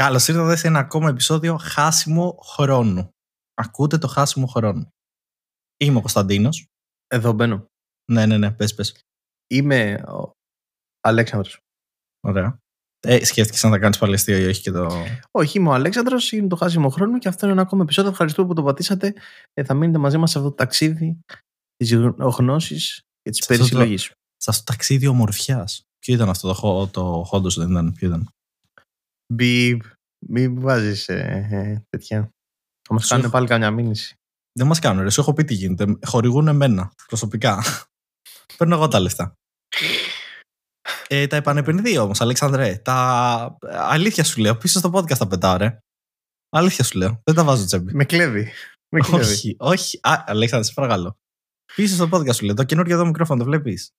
Καλώς ήρθατε σε ένα ακόμα επεισόδιο Χάσιμο Χρόνου. Ακούτε το Χάσιμο Χρόνου. Είμαι ο Κωνσταντίνος. Εδώ μπαίνω. Ναι, ναι, ναι, πες, πες. Είμαι ο Αλέξανδρος. Ωραία. Ε, σκέφτηκε να τα κάνεις παλαιστείο ή όχι και το. Όχι, είμαι ο Αλέξανδρος, είναι το χάσιμο χρόνο και αυτό είναι ένα ακόμα επεισόδιο. Ευχαριστούμε που το πατήσατε. Ε, θα μείνετε μαζί μας σε αυτό το ταξίδι της γνώσης και της Σε αυτό το- περισυλλογής. Σε αυτό το ταξίδι ομορφιάς. Ποιο ήταν αυτό το, χο- το χόντος, δεν ήταν, ποιο ήταν; Μπιπ, μην βάζεις ε, ε, τέτοια. Θα μας Σου κάνουν έχω- πάλι καμιά μήνυση. Δεν μας κάνουν, ρε. Σου έχω πει τι γίνεται. Χορηγούν εμένα προσωπικά. Παίρνω εγώ τα λεφτά. Ε, τα επανεπενδύω όμως, Αλέξανδρε. Τα αλήθεια σου λέω. Πίσω στο podcast τα πετάω, ρε. Αλήθεια σου λέω. Δεν τα βάζω τσέμπι. Με κλέβει. Με κλέβει. όχι, όχι. Α, Αλέξανδρε, σε παρακαλώ. Πίσω στο podcast σου λέω. Το καινούργιο εδώ μικρόφωνο το βλέπεις;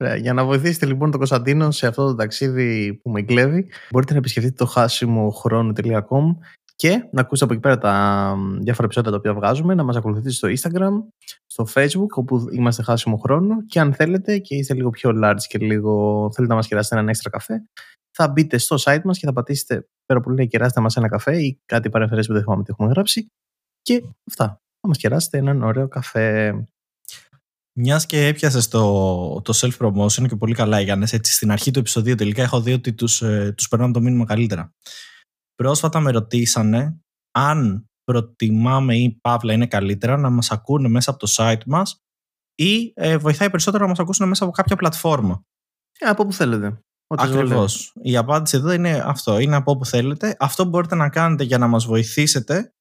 Ωραία, Για να βοηθήσετε λοιπόν τον Κωνσταντίνο σε αυτό το ταξίδι που με κλέβει, μπορείτε να επισκεφτείτε το χάσιμοχρόνο.com και να ακούσετε από εκεί πέρα τα μ, διάφορα επεισόδια τα οποία βγάζουμε, να μας ακολουθήσετε στο Instagram, στο Facebook, όπου είμαστε χάσιμο χρόνο και αν θέλετε και είστε λίγο πιο large και λίγο θέλετε να μας κεράσετε έναν έξτρα καφέ, θα μπείτε στο site μας και θα πατήσετε πέρα που λέει κεράστε μας ένα καφέ ή κάτι παρεμφερές που δεν θυμάμαι τι έχουμε γράψει και αυτά. Θα μας κεράσετε έναν ωραίο καφέ. Μιας και έπιασες το, το self-promotion και πολύ καλά έγινε. Έτσι, στην αρχή του επεισοδίου τελικά έχω δει ότι τους ε, τους περνάμε το μήνυμα καλύτερα. Πρόσφατα με ρωτήσανε αν προτιμάμε ή παύλα είναι καλύτερα να μας ακούνε μέσα από το site μας ή ε, βοηθάει περισσότερο να μας ακούσουν μέσα από κάποια πλατφόρμα. Ε, από όπου θέλετε. Ό,τι σας βολεύει. Ακριβώς. Η απάντηση εδώ είναι αυτό. Είναι από όπου θέλετε. Αυτό που μπορείτε να κάνετε για να μας βοηθήσετε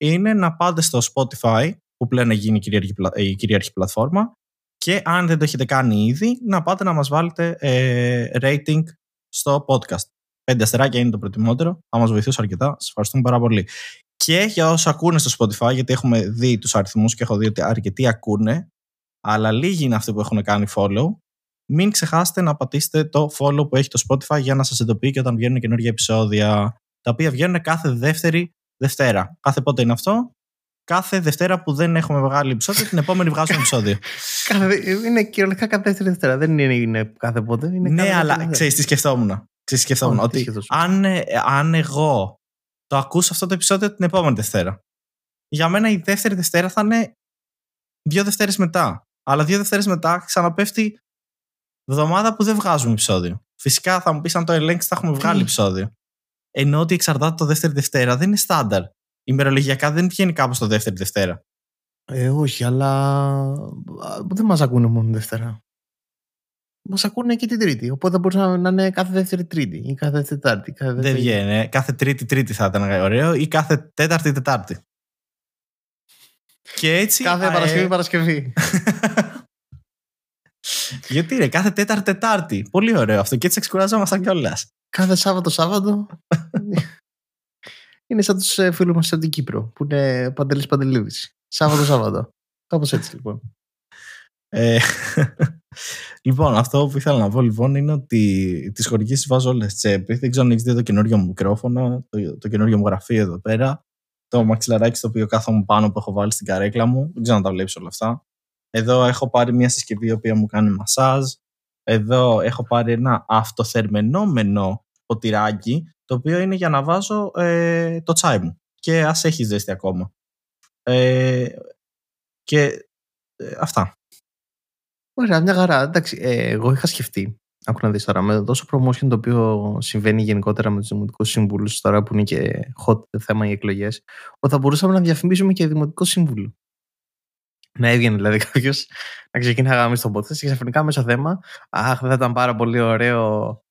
είναι να πάτε στο Spotify, που πλέον έχει γίνει η κυρίαρχη, πλα- η κυρίαρχη πλατφόρμα, και αν δεν το έχετε κάνει ήδη, να πάτε να μας βάλετε ε, rating στο podcast. Πέντε αστεράκια είναι το προτιμότερο. Θα μας βοηθούσε αρκετά. Σας ευχαριστούμε πάρα πολύ. Και για όσους ακούνε στο Spotify, γιατί έχουμε δει τους αριθμούς και έχω δει ότι αρκετοί ακούνε, αλλά λίγοι είναι αυτοί που έχουν κάνει follow, μην ξεχάσετε να πατήσετε το follow που έχει το Spotify για να σας ειδοποιεί και όταν βγαίνουν καινούργια επεισόδια, τα οποία βγαίνουν κάθε δεύτερη Δευτέρα. Κάθε πότε είναι αυτό; Κάθε Δευτέρα που δεν έχουμε βγάλει επεισόδιο, την επόμενη βγάζουμε επεισόδιο. Κάθε, είναι κυριολεκτικά κάθε δεύτερη Δευτέρα. Δεν είναι, είναι κάθε πότε. Είναι κάθε ναι, δεύτερη αλλά Δευτέρα. ξέρεις τι σκεφτόμουν. Ξέρεις τι σκεφτόμουν. Όχι, τι ότι σκεφτόσουν. αν, ε, αν εγώ το ακούσω αυτό το επεισόδιο την επόμενη Δευτέρα, για μένα η δεύτερη Δευτέρα θα είναι δύο Δευτέρες μετά. Αλλά δύο Δευτέρες μετά ξαναπέφτει εβδομάδα που δεν βγάζουμε επεισόδιο. Φυσικά θα μου πεις αν το ελέγξεις θα έχουμε βγάλει Τι; επεισόδιο. Ενώ ότι εξαρτάται το δεύτερη Δευτέρα δεν είναι στάνταρ. Ημερολογιακά δεν βγαίνει κάπως το δεύτερη Δευτέρα. Ε, όχι, αλλά α, δεν μας ακούνε μόνο Δευτέρα. Μας ακούνε και την Τρίτη. Οπότε μπορεί να, να είναι κάθε δεύτερη Τρίτη ή κάθε δεύτερη Τετάρτη. Κάθε Δεν δεύτερη... βγαίνει. ε. Κάθε Τρίτη Τρίτη θα ήταν ωραίο ή κάθε Τέταρτη Τετάρτη. Και έτσι. Κάθε ε, Παρασκευή Παρασκευή. Γιατί ρε, κάθε Τέταρτη Τετάρτη. Πολύ ωραίο αυτό. Και έτσι εξκουραζόμασταν κιόλας. κάθε Σάββατο Σάββατο. είναι σαν τους φίλους μας από την Κύπρο που είναι Παντελής Παντελίδης. Σάββατο Σάββατο. Κάπως έτσι λοιπόν. Ε, λοιπόν, αυτό που ήθελα να πω λοιπόν είναι ότι τις χορηγήσεις βάζω όλες τσέπη. Δεν ξέρω αν έχεις δει το καινούριο μου μικρόφωνο, το, το καινούριο μου γραφείο εδώ πέρα. Το μαξιλαράκι στο οποίο κάθομαι πάνω που έχω βάλει στην καρέκλα μου. Δεν ξέρω αν τα βλέπεις όλα αυτά. Εδώ έχω πάρει μια συσκευή η οποία μου κάνει μασάζ. Εδώ έχω πάρει ένα αυτοθερμενόμενο ποτηράκι το οποίο είναι για να βάζω ε, το τσάι μου. Και ας έχει ζέστη ακόμα. Ε, και ε, αυτά. Ωραία, μια χαρά. Εντάξει, ε, εγώ είχα σκεφτεί. Άκου να δεις τώρα, με τόσο promotion το οποίο συμβαίνει γενικότερα με τους δημοτικούς σύμβουλους τώρα που είναι και hot θέμα οι εκλογές, ότι θα μπορούσαμε να διαφημίσουμε και δημοτικό σύμβουλο. Να έβγαινε δηλαδή κάποιος να ξεκινάγαμε στο podcast και ξαφνικά μέσα θέμα. Αχ, θα ήταν πάρα πολύ ωραίο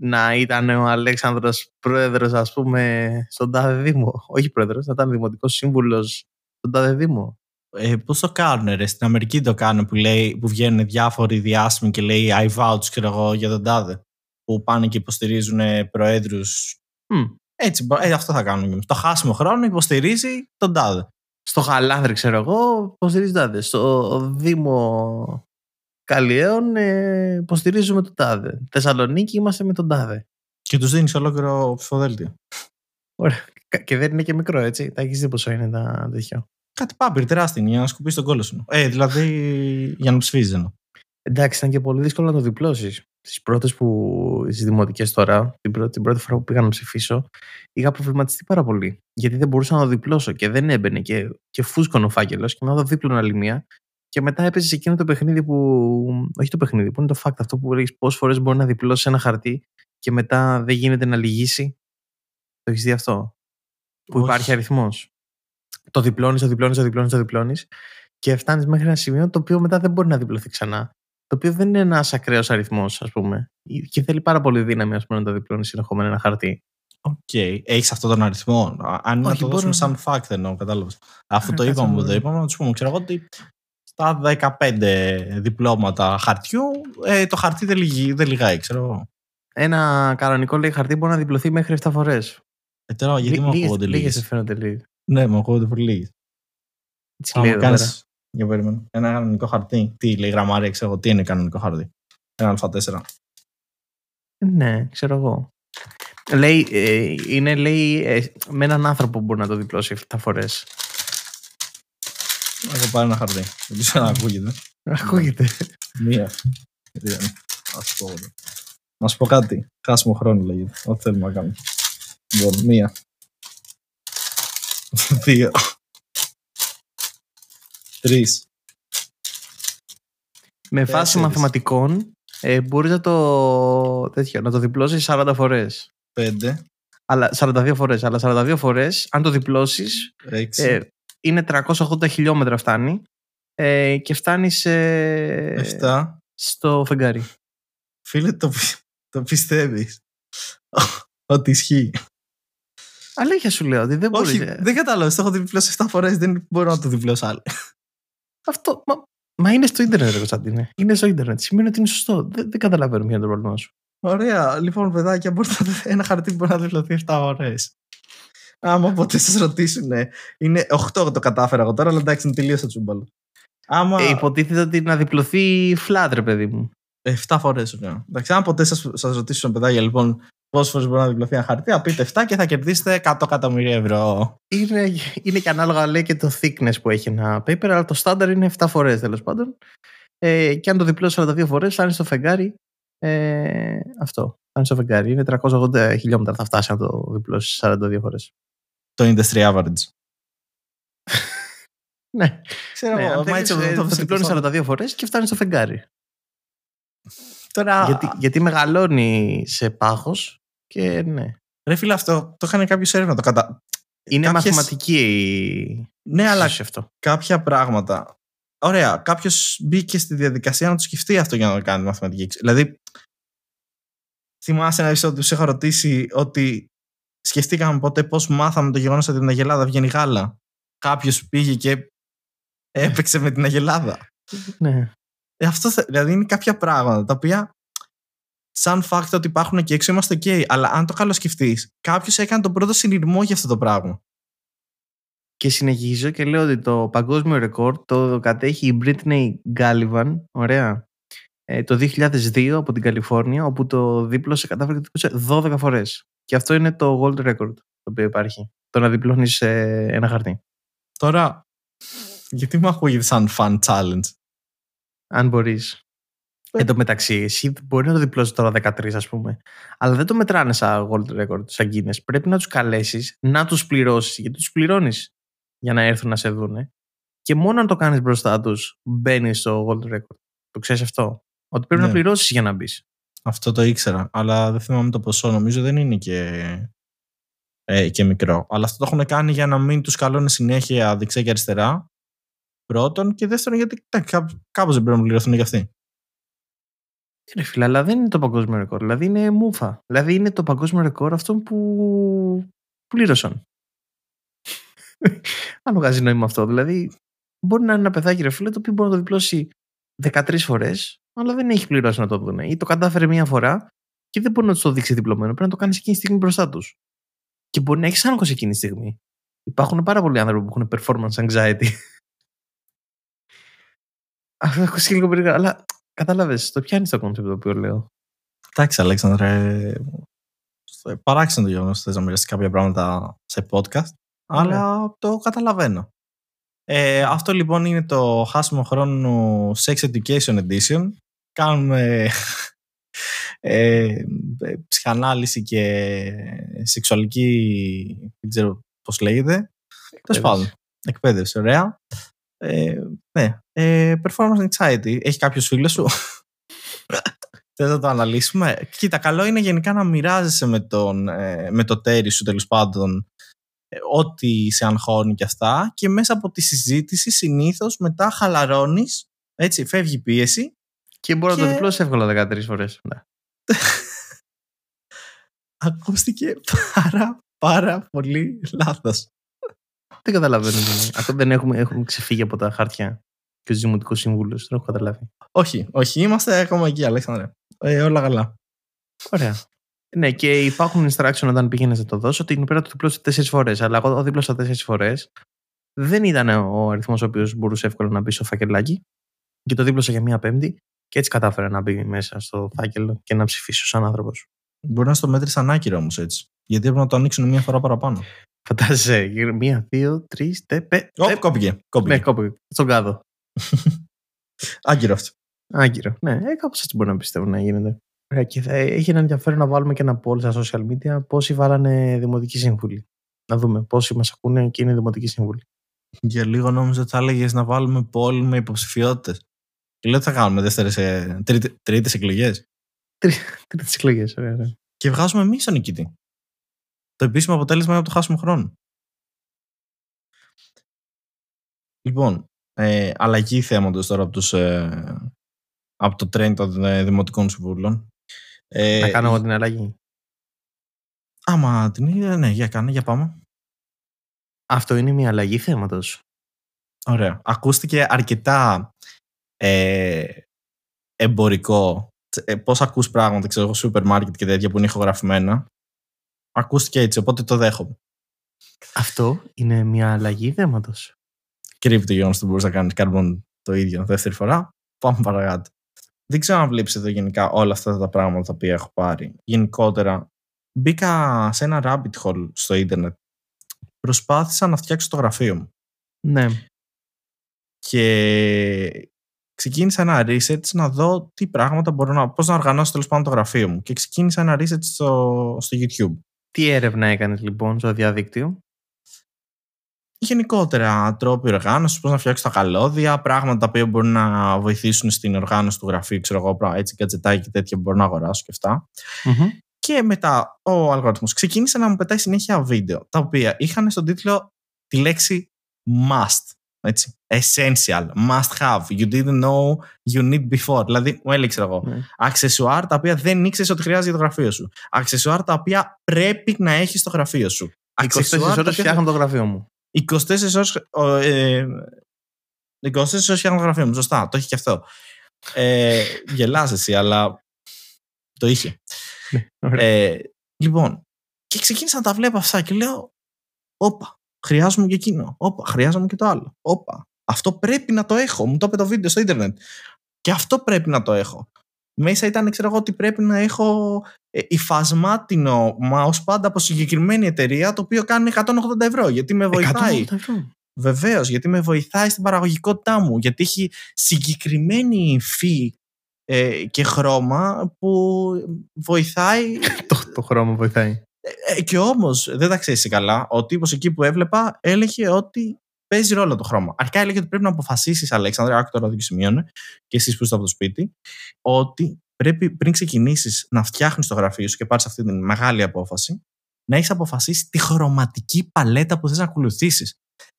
να ήταν ο Αλέξανδρος πρόεδρος ας πούμε στον τάδε Δήμο. Όχι πρόεδρος, να ήταν δημοτικός σύμβουλος στον τάδε Δήμο. Ε, Πώς το κάνουν, ρε; Στην Αμερική το κάνουν που, λέει, που βγαίνουν διάφοροι διάσημοι και λέει I vouch, ξέρω εγώ, για τον τάδε. Που πάνε και υποστηρίζουν προέδρους. Μμ. Έτσι, μπο- ε, αυτό θα κάνουμε. κι εμείς. Το χάσιμο χρόνο υποστηρίζει τον τάδε. Στο Χαλάνδρη, ξέρω εγώ, υποστηρίζει τάδε. Στο Δήμο Καλλιέων ε, υποστηρίζουμε τον τάδε. Θεσσαλονίκη είμαστε με τον τάδε. Και τους δίνεις ολόκληρο ψηφοδέλτιο. Ωραία. Κα- Και δεν είναι και μικρό, έτσι. Τα έχεις δει πόσο είναι τα τέτοια. Κάτι πάμπυρ τεράστιο είναι για να σκουπίσεις τον κόλο σου. Ε, δηλαδή για να ψηφίζεις εννοώ. Εντάξει, ήταν και πολύ δύσκολο να το διπλώσεις. τις πρώτες που, στις δημοτικές τώρα, την πρώτη, την πρώτη φορά που πήγα να ψηφίσω, είχα προβληματιστεί πάρα πολύ. Γιατί δεν μπορούσα να το διπλώσω και δεν έμπαινε και, και φούσκωνε ο φάκελος και να δω δίπλωνα άλλη μία. Και μετά έπαιζες σε εκείνο το παιχνίδι που. Όχι το παιχνίδι, που είναι το fact αυτό που λέει πόσες φορές μπορεί να διπλώσει ένα χαρτί και μετά δεν γίνεται να λυγίσει. Το έχεις δει αυτό; Που Όχι. υπάρχει αριθμός. Το διπλώνεις, το διπλώνεις, το διπλώνεις, το διπλώνεις και φτάνεις μέχρι ένα σημείο το οποίο μετά δεν μπορεί να διπλωθεί ξανά. Το οποίο δεν είναι ένας ακραίος αριθμός, ας πούμε. Και θέλει πάρα πολύ δύναμη ας πούμε, να το διπλώνεις συνεχόμενα ένα χαρτί. Οκ. Έχεις αυτόν τον αριθμό. Α- Αν είναι να Όχι, το δώσουμε μπορώ σαν fact εννοώ, κατάλαβες. Αφού Α, το κάτσε είπαμε να που το δω. είπαμε, να τους πούμε, ξέρω εγώ ότι στα 15 διπλώματα χαρτιού ε, το χαρτί δεν, λυγεί, δεν λυγάει, ξέρω εγώ. Ένα κανονικό λέει χαρτί μπορεί να διπλωθεί μέχρι 7 φορές. Ε, τώρα γιατί μου ακούγονται Λίγες λίγες. φαίνονται λίγες. Ναι, μου ακούγονται πολύ λίγες. Έτσι λέει Αν εδώ πέρα. κάνεις, για περίμενε, ένα κανονικό χαρτί, τι λέει γραμμάρια, ξέρω εγώ, τι είναι κανονικό χαρτί. Ένα α4. Ναι, ξέρω εγώ. Λέει, ε, είναι λέει ε, με έναν άνθρωπο που μπορεί να το διπλώσει 7 φορές. Έχω πάρει ένα χαρτί. Δεν ξέρω αν ακούγεται. Ακούγεται. Μία. Δύο. Να σου πω, εγώ. να σου πω κάτι. Χάσιμο χρόνο λέγεται. Ό,τι θέλουμε να κάνουμε. Λοιπόν, μία. Δύο. Τρεις. με φάση Τέσσερις. μαθηματικών ε, μπορείς να το, τέτοιο, να το διπλώσεις 40 φορές. Πέντε. Αλλά 42 φορές. Αλλά 42 φορές, αν το διπλώσεις, Έξι. ε, είναι 380 χιλιόμετρα φτάνει ε, και φτάνει Εφτά. στο φεγγάρι. Φίλε, το, πι- το πιστεύεις. Ότι ισχύει. Αλήθεια σου λέω ότι δεν μπορείς. Όχι, δεν κατάλαβες. Το έχω διπλώσει 7 φορές. Δεν μπορώ να το διπλώσω άλλο. Αυτό. Μα, μα είναι στο ίντερνετ, ρε Κωνσταντίνε. Είναι στο ίντερνετ. Σημαίνει ότι είναι σωστό. Δεν, δεν καταλαβαίνω ποιο είναι το πρόβλημά σου. Ωραία. Λοιπόν, παιδάκια, μπορείτε να δείτε ένα χαρτί που μπορεί να διπλωθεί 7 φορές. Άμα ποτέ σας ρωτήσουν. Είναι 8 το κατάφερα εγώ τώρα, αλλά εντάξει, είναι τελείως το τσούμπαλο. Άμα. Ε, υποτίθεται ότι να διπλωθεί flat, ρε παιδί μου. 7 φορές, ωραία. Εντάξει, αν ποτέ σας σας ρωτήσουν, παιδάκια, λοιπόν, πόσες φορές μπορεί να διπλωθεί ένα χαρτί, θα πείτε 7 και θα κερδίσετε 100 εκατομμύρια ευρώ. Είναι, είναι και ανάλογα λέει και το thickness που έχει ένα paper, αλλά το standard είναι 7 φορές τέλος πάντων. Ε, και αν το διπλώσεις 42 φορές, φτάνει στο φεγγάρι. Ε, αυτό. Φτάνει στο φεγγάρι. Είναι 380 χιλιόμετρα θα φτάσει αν το διπλώσεις 42 φορές. Το industry average. Ναι, Ξέρω ναι, αν μα θέλεις, έτσι ε, το το διπλώνει 42 φορές και φτάνεις στο φεγγάρι. Τώρα. Γιατί, γιατί μεγαλώνει σε πάχο και ναι. Ρε φίλε, αυτό το είχαν κάποιο έρευνα. Το κατα... Είναι Κάποιες- μαθηματική η. Ναι, αλλά σε αυτό. κάποια πράγματα. Ωραία, κάποιος μπήκε στη διαδικασία να το σκεφτεί αυτό για να το κάνει μαθηματική. εξ- Δηλαδή, θυμάσαι ένα επεισόδιο που τους είχα ρωτήσει ότι σκεφτήκαμε ποτέ πώς μάθαμε το γεγονός ότι την Αγελάδα βγαίνει γάλα. Κάποιος πήγε και έπαιξε με την Αγελάδα. Ναι. Ε, αυτό, θε- δηλαδή είναι κάποια πράγματα τα οποία σαν fact ότι υπάρχουν και έξω είμαστε ok. Αλλά αν το καλοσκεφτείς, κάποιος έκανε τον πρώτο συνειρμό για αυτό το πράγμα. Και συνεχίζω και λέω ότι το παγκόσμιο ρεκόρ το κατέχει η Britney Gallivan, ωραία, ε, το 2002 από την Καλιφόρνια, όπου το δίπλωσε, κατάφερε και το δίπλωσε 12 φορές. Και αυτό είναι το world record το οποίο υπάρχει. Το να διπλώνεις ε, ένα χαρτί. Τώρα, γιατί μου ακούγεται σαν fun challenge; Αν μπορείς. Εν τω μεταξύ, εσύ μπορεί να το διπλώσεις τώρα 13, ας πούμε. Αλλά δεν το μετράνε σαν world record, σαν Guinness. Πρέπει να τους καλέσεις, να τους πληρώσεις, γιατί τους πληρώνεις για να έρθουν να σε δούνε. Και μόνο αν το κάνεις μπροστά τους, μπαίνεις στο world record. Το ξέρεις αυτό; Ότι πρέπει Ναι. να πληρώσεις για να μπεις. Αυτό το ήξερα, αλλά δεν θυμάμαι το ποσό. Νομίζω δεν είναι και, ε, και μικρό. Αλλά αυτό το έχουν κάνει για να μην τους καλώνουν συνέχεια δεξιά και αριστερά. Πρώτον. Και δεύτερον, γιατί κάπως δεν πρέπει να πληρωθούν για αυτοί. Ρε φίλε, αλλά δεν είναι το παγκόσμιο ρεκόρ. Δηλαδή είναι μούφα. Δηλαδή είναι το παγκόσμιο ρεκόρ αυτών που πλήρωσαν. Αν βγάζει νόημα αυτό. Δηλαδή, μπορεί να είναι ένα παιδάκι, ρε φίλε, το οποίο μπορεί να το διπλώσει 13 φορές, αλλά δεν έχει πληρώσει να το δουν. Ή το κατάφερε μία φορά και δεν μπορεί να τους το δείξει διπλωμένο. Πρέπει να το κάνεις εκείνη τη στιγμή μπροστά τους. Και μπορεί να έχεις άγχος εκείνη τη στιγμή. Υπάρχουν πάρα πολλοί άνθρωποι που έχουν performance anxiety. Αυτό ακούστηκε λίγο περίεργα, αλλά κατάλαβες, το πιάνεις το concept το οποίο λέω. Εντάξει, Αλέξανδρε. Παράξενο το γεγονός ότι θες να μοιραστείς κάποια πράγματα σε podcast. Αλλά το καταλαβαίνω. Ε, αυτό λοιπόν είναι το χάσιμο χρόνο Sex Education Edition. Κάνουμε ε, ψυχανάλυση και σεξουαλική, δεν ξέρω πώς λέγεται. Τέλος πάντων, εκπαίδευση, ωραία. Ε, ναι, ε, performance anxiety. Έχει κάποιος φίλος σου; Θες να το αναλύσουμε; Κοίτα, καλό είναι γενικά να μοιράζεσαι με, τον, ε, με το τέρι σου τέλος πάντων ε, ό,τι σε αγχώνει και αυτά και μέσα από τη συζήτηση συνήθως μετά χαλαρώνεις έτσι φεύγει η πίεση και μπορεί και... να το διπλώσει εύκολα 13 φορές ναι. ακούστηκε πάρα πάρα πολύ λάθος δεν καταλαβαίνω αυτό δεν έχουμε, έχουμε ξεφύγει από τα χάρτια και τους Δημοτικούς Συμβούλου. Δεν έχω καταλάβει. Όχι, όχι, είμαστε ακόμα εκεί, Αλέξανδρε. Ε, όλα καλά. Ωραία. Ναι, και υπάρχουν instruction όταν πήγαινε να το δώσω ότι πέρα το διπλώσει τέσσερις φορές. Αλλά εγώ το δίπλωσα τέσσερις φορές. Δεν ήταν ο αριθμός ο οποίος μπορούσε εύκολα να μπει στο φακελάκι. Και το δίπλωσα για μία πέμπτη. Και έτσι κατάφερα να μπει μέσα στο φάκελο και να ψηφίσω σαν άνθρωπος. Μπορεί να στο μέτρησε ανάκυρο όμως έτσι. Γιατί έπρεπε να το ανοίξουν μία φορά παραπάνω. Φαντάζεσαι, μία, δύο, τρεις, τε, πέ. Ωπ, κόπηκε. κόπηκε. Ναι, κόπηκε. Στον κάδο. Άγκυρο αυτό. Άγκυρο. Ναι, ε, κάπως έτσι μπορεί να πιστεύω να γίνεται. Και θα έχει ένα ενδιαφέρον να βάλουμε και ένα poll στα social media πόσοι βάλανε δημοτική σύμβουλη. Να δούμε πόσοι μας ακούνε και είναι δημοτική σύμβουλη. Για λίγο νόμιζα ότι θα έλεγες να βάλουμε poll με υποψηφιότητες. Και λέω θα κάνουμε δεύτερε, τρίτες εκλογές; Τρίτες εκλογές, ωραία. Και βγάζουμε εμείς τον νικητή. Το επίσημο αποτέλεσμα είναι να το χάσουμε χρόνο. Λοιπόν, ε, αλλαγή θέματος τώρα από, τους, ε, από το τρέν των ε, Δημοτικών Συμβούλων. Ε, να κάνω εγώ την αλλαγή. Άμα την είδα, ναι, για κάνε, για πάμε. Αυτό είναι μια αλλαγή θέματος. Ωραία. Ακούστηκε αρκετά ε, εμπορικό. Ε, πώς ακούς πράγματα, ξέρω εγώ, σούπερ μάρκετ και τέτοια που είναι ηχογραφημένα. Ακούστηκε έτσι, οπότε το δέχομαι. Αυτό είναι μια αλλαγή θέματος κρύβει το γεγονός ότι μπορείς να κάνεις carbon το ίδιο δεύτερη φορά. Πάμε παρακάτω. Δεν ξέρω αν βλέπεις εδώ γενικά όλα αυτά τα πράγματα τα οποία έχω πάρει. Γενικότερα, μπήκα σε ένα rabbit hole στο ίντερνετ. Προσπάθησα να φτιάξω το γραφείο μου. Ναι. Και ξεκίνησα ένα research να δω τι πράγματα μπορώ να. πώς να οργανώσω τέλος πάντων το γραφείο μου. Και ξεκίνησα ένα research στο, στο YouTube. Τι έρευνα έκανες λοιπόν στο διαδίκτυο; Γενικότερα τρόποι οργάνωσης, πώς να φτιάξει τα καλώδια, πράγματα τα οποία μπορούν να βοηθήσουν στην οργάνωση του γραφείου, ξέρω εγώ, έτσι κατζετάκι και τέτοια που μπορώ να αγοράσω και αυτά. Και μετά ο αλγόριθμος ξεκίνησε να μου πετάει συνέχεια βίντεο, τα οποία είχαν στον τίτλο τη λέξη must. Έτσι. Essential, must have, you didn't know you need before. Δηλαδή, μου έλεγε εγώ, mm. αξεσουάρ τα οποία δεν ήξερες ότι χρειάζεται για το γραφείο σου. Αξεσουάρ τα οποία πρέπει να έχεις στο γραφείο σου. 24 ώρες φτιάχνω το γραφείο μου. 24 ώρες, ε, 24 ώρες φτιάχνω το γραφείο μου, σωστά, το έχει και αυτό. Ε, γελάς εσύ, αλλά το είχε. Ναι, ε, λοιπόν, και ξεκίνησα να τα βλέπω αυτά και λέω, όπα, χρειάζομαι και εκείνο, όπα, χρειάζομαι και το άλλο, όπα, αυτό πρέπει να το έχω, μου το είπε το βίντεο στο ίντερνετ. Και αυτό πρέπει να το έχω. Μέσα ήταν, ξέρω εγώ, ότι πρέπει να έχω ε, υφασμάτινο mouse πάντα από συγκεκριμένη εταιρεία το οποίο κάνει 180 ευρώ γιατί με βοηθάει; Βεβαίως, γιατί με βοηθάει στην παραγωγικότητά μου, γιατί έχει συγκεκριμένη υφή ε, και χρώμα που βοηθάει. το, το χρώμα βοηθάει. Ε, ε και όμως, δεν τα ξέρεις καλά, ο τύπος εκεί που έβλεπα έλεγε ότι παίζει ρόλο το χρώμα. Αρχικά έλεγε ότι πρέπει να αποφασίσεις, Αλέξανδρα, άκου τώρα δεν σημειώνε, και εσεί που είστε από το σπίτι, ότι πρέπει πριν ξεκινήσεις να φτιάχνεις το γραφείο σου και πάρεις αυτή τη μεγάλη απόφαση, να έχεις αποφασίσει τη χρωματική παλέτα που θες να ακολουθήσεις.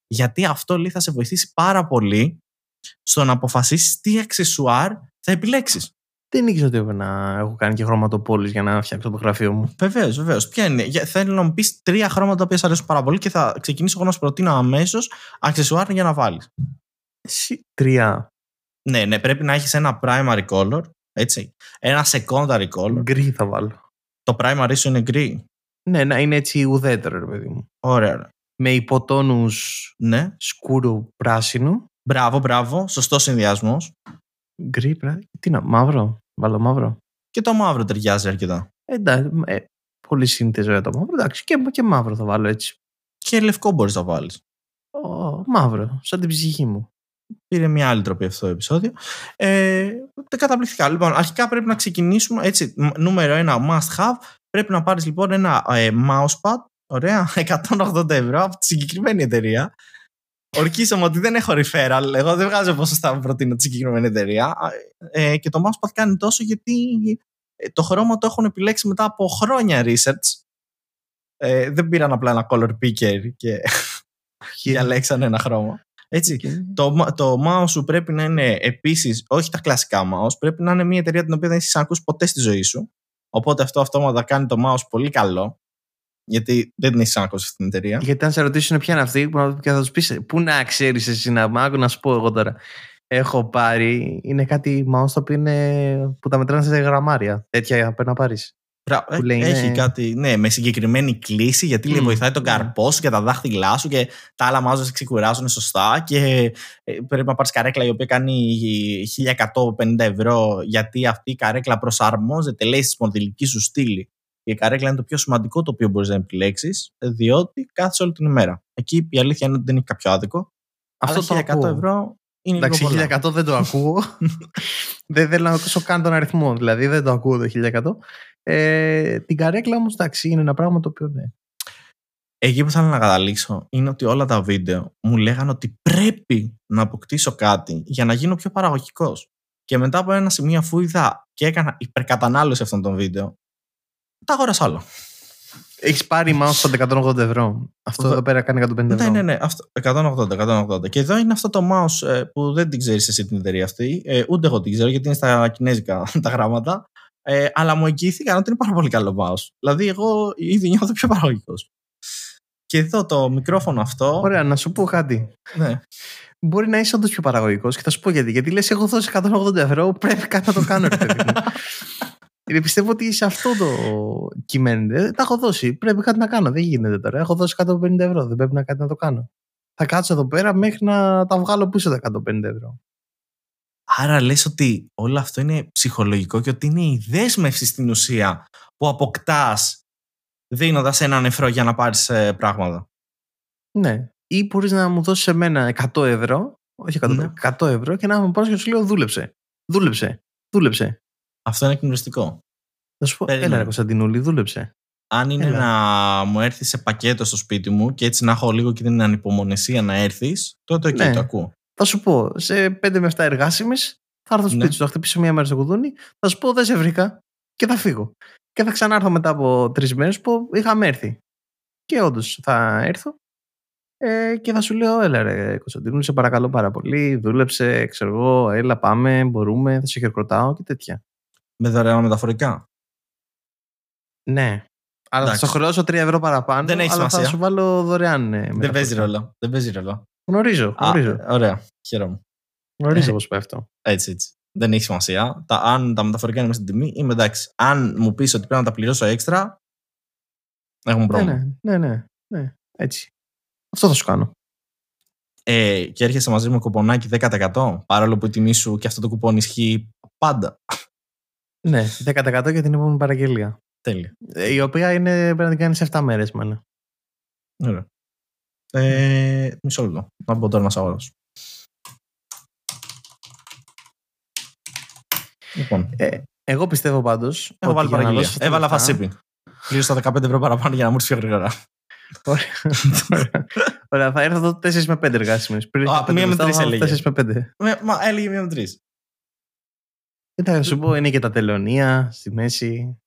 Γιατί αυτό λέει θα σε βοηθήσει πάρα πολύ στο να αποφασίσεις τι αξεσουάρ θα επιλέξεις. Δεν ήξερα ότι έπρεπε να έχω κάνει και χρωματοπόλη για να φτιάξω το γραφείο μου. Βεβαίως, βεβαίως. Ποια είναι; Θέλω να μου πεις τρία χρώματα που σου αρέσουν πάρα πολύ και θα ξεκινήσω εγώ να σου προτείνω αμέσως αξεσουάρ για να βάλεις. Τρία. Ναι, ναι, πρέπει να έχεις ένα primary color, έτσι. Ένα secondary color. Γκρι θα βάλω. Το primary σου είναι γκρι; Ναι, να είναι έτσι ουδέτερο, ρε παιδί μου. Ωραία. Με υποτόνους ναι. σκούρου πράσινου. Μπράβο, μπράβο. Σωστός συνδυασμός. Γκρι, πράσινο. Τι να, μαύρο. Βάλω μαύρο. Και το μαύρο ταιριάζει αρκετά. Εντάξει, ε, πολύ σύνθετο για το μαύρο. Εντάξει, και, και μαύρο θα βάλω έτσι. Και λευκό μπορείς να βάλεις. μαύρο, σαν την ψυχή μου. πήρε μια άλλη τροπή αυτό το επεισόδιο. Ε, καταπληκτικά. Λοιπόν, αρχικά πρέπει να ξεκινήσουμε. Έτσι, νούμερο ένα, must have. Πρέπει να πάρεις λοιπόν ένα ε, mousepad. Ωραία, 180 ευρώ από τη συγκεκριμένη εταιρεία. Ορκίσαμε ότι δεν έχω referral. Εγώ δεν βγάζω ποσοστά που προτείνω τη συγκεκριμένη εταιρεία. Ε, και το mousepad κάνει τόσο γιατί ε, το χρώμα το έχουν επιλέξει μετά από χρόνια research. Ε, δεν πήραν απλά ένα color picker και διαλέξαν ένα χρώμα. Έτσι. Το, το mouse σου πρέπει να είναι επίσης, όχι τα κλασικά mouse, πρέπει να είναι μια εταιρεία την οποία δεν έχεις ακούσει ποτέ στη ζωή σου. Οπότε αυτό αυτόματα κάνει το mouse πολύ καλό. Γιατί δεν την έχει ακούσει αυτή την εταιρεία. Γιατί αν σε ρωτήσουν ποια είναι αυτή, και θα τους πεις, Πού να ξέρεις εσύ να μ' να σου πω εγώ τώρα. Έχω πάρει, είναι κάτι mouse το οποίο είναι, που τα μετράνε σε γραμμάρια. Τέτοια πρέπει να πάρεις. Έχει κάτι, ναι, με συγκεκριμένη κλίση, γιατί mm. λέει, βοηθάει τον καρπό σου και τα δάχτυλά σου και τα άλλα μάζα σε ξεκουράζουν σωστά. Και ε, πρέπει να πάρεις καρέκλα η οποία κάνει 1150 ευρώ, γιατί αυτή η καρέκλα προσαρμόζεται, λέει, στη σπονδυλική σου στήλη. Και η καρέκλα είναι το πιο σημαντικό το οποίο μπορείς να επιλέξεις, διότι κάθεσαι όλη την ημέρα. Εκεί η αλήθεια είναι ότι δεν έχει κάποιο άδικο. Αυτό το 1100 ευρώ είναι Εντάξει, 1100 δεν το ακούω. δεν θέλω να ακούσω καν τον αριθμό. Δηλαδή δεν το ακούω το 1100. Ε, την καρέκλα όμως, εντάξει, είναι ένα πράγμα το οποίο ναι. Εκεί που θέλω να καταλήξω είναι ότι όλα τα βίντεο μου λέγανε ότι πρέπει να αποκτήσω κάτι για να γίνω πιο παραγωγικός. Και μετά από ένα σημείο, αφού είδα και έκανα υπερκατανάλωση αυτών των βίντεο, τα αγόρασα άλλο. Έχεις πάρει mouse 180 ευρώ. Αυτό εδώ πέρα κάνει 150 ευρώ. Ναι, ναι, ναι. 180, 180. Και εδώ είναι αυτό το mouse ε, που δεν την ξέρεις εσύ την εταιρεία αυτή. Ε, ούτε εγώ την ξέρω γιατί είναι στα κινέζικα τα γράμματα. Ε, αλλά μου εγγυήθηκαν ότι είναι πάρα πολύ καλό mouse. Δηλαδή, εγώ ήδη νιώθω πιο παραγωγικός. Και εδώ το μικρόφωνο αυτό. Ωραία, να σου πω κάτι. Ναι. Μπορεί να είσαι όντως πιο παραγωγικός και θα σου πω γιατί. Γιατί λες, έχω δώσει 180 ευρώ, πρέπει κάτι να το κάνω, ρε παιδί μου. Γιατί πιστεύω ότι σε αυτό το κειμένεται. Τα έχω δώσει. Πρέπει κάτι να κάνω. Δεν γίνεται τώρα. Έχω δώσει 150 ευρώ. Δεν πρέπει να κάτι να το κάνω. Θα κάτσω εδώ πέρα μέχρι να τα βγάλω πίσω τα 150 ευρώ. Άρα λες ότι όλο αυτό είναι ψυχολογικό και ότι είναι η δέσμευση στην ουσία που αποκτάς δίνοντας ένα νεφρό για να πάρεις ε, πράγματα. Ναι. Ή μπορείς να μου δώσεις εμένα 100 ευρώ, όχι 100, ναι. 100 ευρώ και να μου πάρει και σου λέω δούλεψε. Δούλεψε. Δούλεψε. Αυτό είναι εκνευριστικό. Θα σου πω, έλα ρε Κωνσταντινούλη, δούλεψε. Αν είναι έλα. να μου έρθει σε πακέτο στο σπίτι μου και έτσι να έχω λίγο και την ανυπομονησία να έρθεις, τότε okay, ναι. το ακούω. Θα σου πω, σε 5 με 7 εργάσιμες θα έρθω στο σπίτι ναι. σου, θα χτυπήσω μία μέρα στο κουδούνι, θα σου πω δεν σε βρήκα και θα φύγω. Και θα ξανάρθω μετά από τρεις μέρες που είχαμε έρθει. Και όντως θα έρθω ε, και θα σου λέω, έλα ρε Κωνσταντίνου, σε παρακαλώ πάρα πολύ, δούλεψε, ξέρω εγώ, έλα πάμε, μπορούμε, θα σε χειροκροτάω και τέτοια. Με δωρεάν μεταφορικά. Ναι. Αλλά Εντάξει. θα σου χρεώσω 3 ευρώ παραπάνω. Δεν έχει αλλά σημασία. Θα σου βάλω δωρεάν. Ναι, δεν παίζει ρόλο. Δεν παίζει ρόλο. Γνωρίζω. γνωρίζω. Α, ωραία. Χαίρομαι. Γνωρίζω ε, πώς πέφτω. Έτσι, έτσι. Δεν έχει σημασία. Τα, αν τα μεταφορικά είναι μέσα στην τιμή, είμαι εντάξει. Αν μου πεις ότι πρέπει να τα πληρώσω έξτρα, έχουμε πρόβλημα. Ναι, ναι, ναι, ναι, ναι. Έτσι. Αυτό θα σου κάνω. Ε, και έρχεσαι μαζί με κουπονάκι 10% παρόλο που η τιμή σου και αυτό το κουπόνι ισχύει πάντα. Ναι, 10% για την επόμενη παραγγελία. Τέλεια. Ε, η οποία είναι, πρέπει να την κάνεις 7 μέρες, μάλλον. Ωραία. Ε, μισό λεπτό. Να μπω τώρα να σα Λοιπόν. Ε, εγώ πιστεύω πάντως. Έχω βάλει παραγγελία. Έβαλα φασίπι. Πλήρωσα 15 ευρώ παραπάνω για να μου έρθει πιο γρήγορα. Ωραία, θα έρθω εδώ 4 με 5 εργάσιμε. Μία με 3 έλεγε. 4 με 5. Μα έλεγε μία με 3. Θα σου πω, είναι και τα τελωνία στη μέση.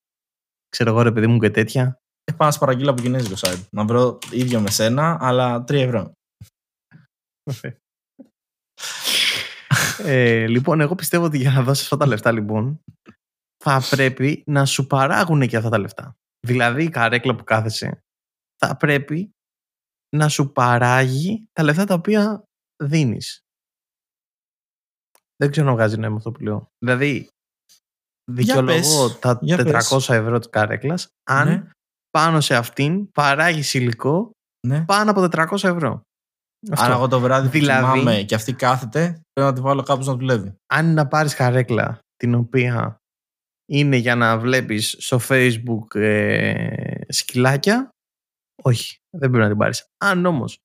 Ξέρω εγώ ρε παιδί μου και τέτοια. Πάω να παραγγείλω από κινέζικο site. Να βρω ίδιο με σένα, αλλά 3 ευρώ. ε, λοιπόν, εγώ πιστεύω ότι για να δώσεις αυτά τα λεφτά, λοιπόν, θα πρέπει να σου παράγουν και αυτά τα λεφτά. Δηλαδή, η καρέκλα που κάθεσαι θα πρέπει να σου παράγει τα λεφτά τα οποία δίνεις. Δεν ξέρω να βγάζει νόημα αυτό που λέω. Δηλαδή, δικαιολογώ τα 400 ευρώ της καρέκλα αν ναι. πάνω σε αυτήν παράγει υλικό ναι. πάνω από 400 ευρώ. Αυτό. Άρα εγώ το βράδυ δηλαδή, κοιμάμαι και αυτή κάθεται, πρέπει να τη βάλω κάπως να δουλεύει. Αν να πάρεις καρέκλα την οποία είναι για να βλέπεις στο facebook ε, σκυλάκια, όχι, δεν πρέπει να την πάρεις. Αν όμως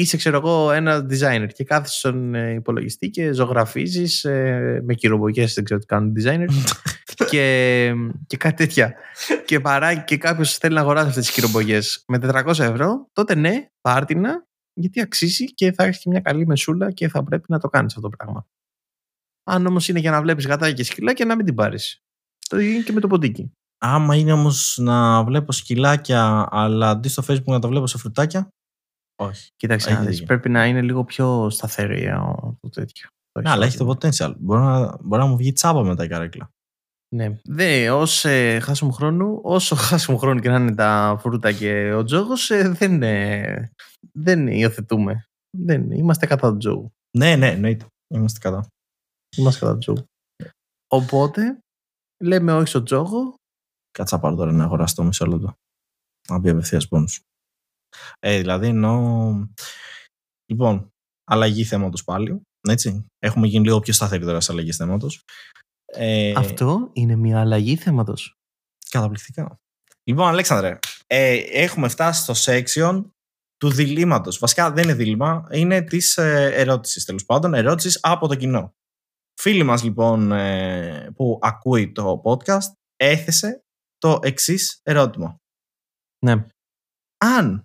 είσαι, ξέρω εγώ, ένα designer και κάθεσαι στον ε, υπολογιστή και ζωγραφίζεις ε, με κυρομπογιέ, δεν ξέρω τι κάνουν οι designers. και, και κάτι τέτοια. και παρά και κάποιος θέλει να αγοράσει αυτές τις κυρομπογιέ με 400 ευρώ, τότε ναι, πάρτινα, γιατί αξίζει και θα έχεις μια καλή μεσούλα και θα πρέπει να το κάνεις αυτό το πράγμα. Αν όμως είναι για να βλέπεις γατάκια και σκυλάκια, να μην την πάρεις. Το ίδιο και με το ποντίκι. Άμα είναι όμως να βλέπω σκυλάκια, αλλά αντί στο Facebook να τα βλέπω σε φρουτάκια. Όχι. Κοίταξε, Έχει να δεις, δίκιο. πρέπει να είναι λίγο πιο σταθερή α, το τέτοιο. Το Ναι, αλλά έχει εισόδημα. το potential. Μπορεί να, μπορεί να μου βγει τσάπα μετά η καρέκλα. Ναι. Δε, ως ε, χάσιμο χρόνου, όσο χάσιμο χρόνο και να είναι τα φρούτα και ο τζόγος, ε, δεν, ε, δεν υιοθετούμε. Δεν, είμαστε κατά του τζόγου. Ναι, ναι, εννοείται. Είμαστε κατά. Είμαστε κατά του τζόγου. Οπότε, λέμε όχι στον τζόγο. Κάτσα να πάρω τώρα ένα αγοραστό μισό λεπτό. Να μπει απευθείας πόνους. Ε, δηλαδή εννοώ. Λοιπόν, αλλαγή θέματος πάλι. Έτσι. Έχουμε γίνει λίγο πιο σταθεροί τώρα σε αλλαγή θέματος. Ε, Αυτό είναι μια αλλαγή θέματος. Καταπληκτικά. Λοιπόν, Αλέξανδρε, ε, έχουμε φτάσει στο section του διλήμματος. Βασικά δεν είναι δίλημα, είναι της ε, ερώτησης τέλος πάντων. Ερώτησης από το κοινό. Φίλη μας λοιπόν ε, που ακούει το podcast έθεσε το εξής ερώτημα. Ναι. Αν